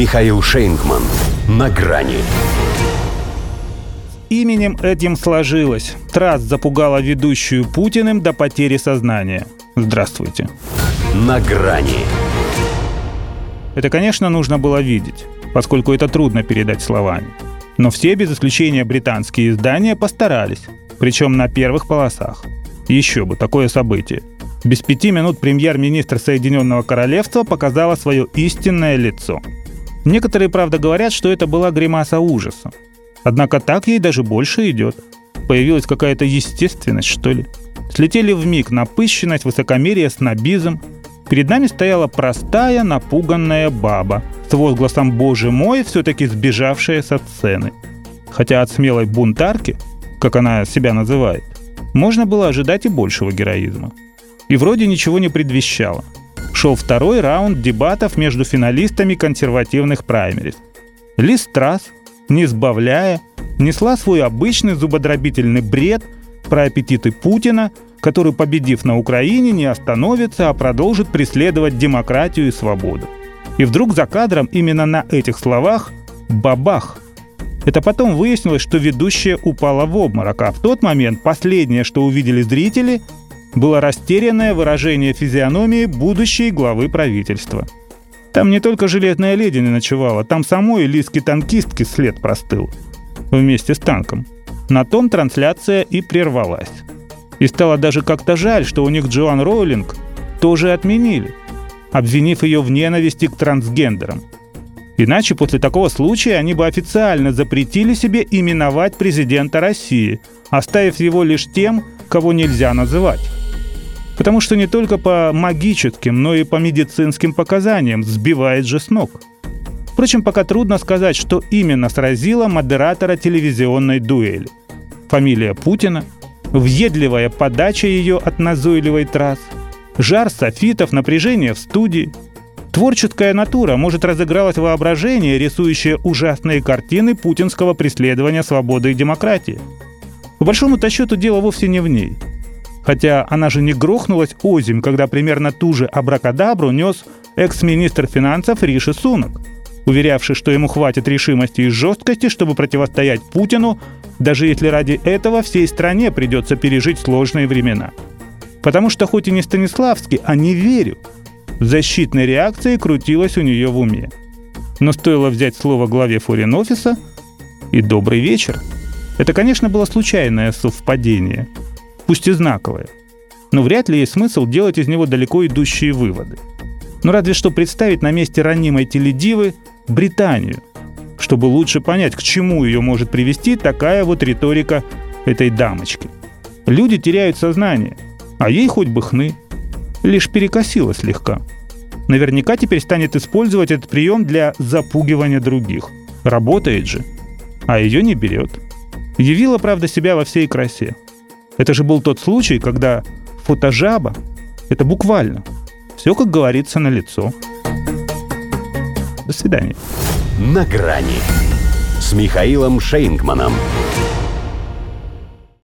Михаил Шейнгман. На грани. Именем этим сложилось. Трасс запугала ведущую Путиным до потери сознания. Здравствуйте. На грани. Это, конечно, нужно было видеть, поскольку это трудно передать словами. Но все, без исключения британские издания, постарались. Причем на первых полосах. Еще бы, такое событие. Без пяти минут премьер-министр Соединенного Королевства показала свое истинное лицо. Некоторые, правда, говорят, что это была гримаса ужаса. Однако так ей даже больше идет. Появилась какая-то естественность, что ли. Слетели в миг напыщенность, высокомерие, снобизм. Перед нами стояла простая, напуганная баба с возгласом «Боже мой!» все-таки сбежавшая со сцены. Хотя от смелой бунтарки, как она себя называет, можно было ожидать и большего героизма. И вроде ничего не предвещало. Шел второй раунд дебатов между финалистами консервативных праймерис. Лиз Трасс, не сбавляя, несла свой обычный зубодробительный бред про аппетиты Путина, который, победив на Украине, не остановится, а продолжит преследовать демократию и свободу. И вдруг за кадром именно на этих словах «бабах» Это потом выяснилось, что ведущая упала в обморок, а в тот момент последнее, что увидели зрители, было растерянное выражение физиономии будущей главы правительства. Там не только железная леди не ночевала, там самой лиски-танкистки след простыл. Вместе с танком. На том трансляция и прервалась. И стало даже как-то жаль, что у них Джоан Роулинг тоже отменили, обвинив ее в ненависти к трансгендерам – Иначе после такого случая они бы официально запретили себе именовать президента России, оставив его лишь тем, кого нельзя называть. Потому что не только по магическим, но и по медицинским показаниям сбивает же с ног. Впрочем, пока трудно сказать, что именно сразило модератора телевизионной дуэли. Фамилия Путина, въедливая подача ее от назойливой трасс, жар софитов, напряжение в студии – Творческая натура может разыгралось воображение, рисующее ужасные картины путинского преследования свободы и демократии. По большому-то счету дело вовсе не в ней. Хотя она же не грохнулась озимь, когда примерно ту же абракадабру нес экс-министр финансов Риши Сунок, уверявший, что ему хватит решимости и жесткости, чтобы противостоять Путину, даже если ради этого всей стране придется пережить сложные времена. Потому что хоть и не Станиславский, а не верю – защитной реакции крутилась у нее в уме. Но стоило взять слово главе форин-офиса и «добрый вечер». Это, конечно, было случайное совпадение, пусть и знаковое. Но вряд ли есть смысл делать из него далеко идущие выводы. Ну разве что представить на месте ранимой теледивы Британию, чтобы лучше понять, к чему ее может привести такая вот риторика этой дамочки. Люди теряют сознание, а ей хоть бы хны – лишь перекосила слегка. Наверняка теперь станет использовать этот прием для запугивания других. Работает же. А ее не берет. Явила, правда, себя во всей красе. Это же был тот случай, когда фотожаба — это буквально. Все, как говорится, на лицо. До свидания. На грани с Михаилом Шейнгманом.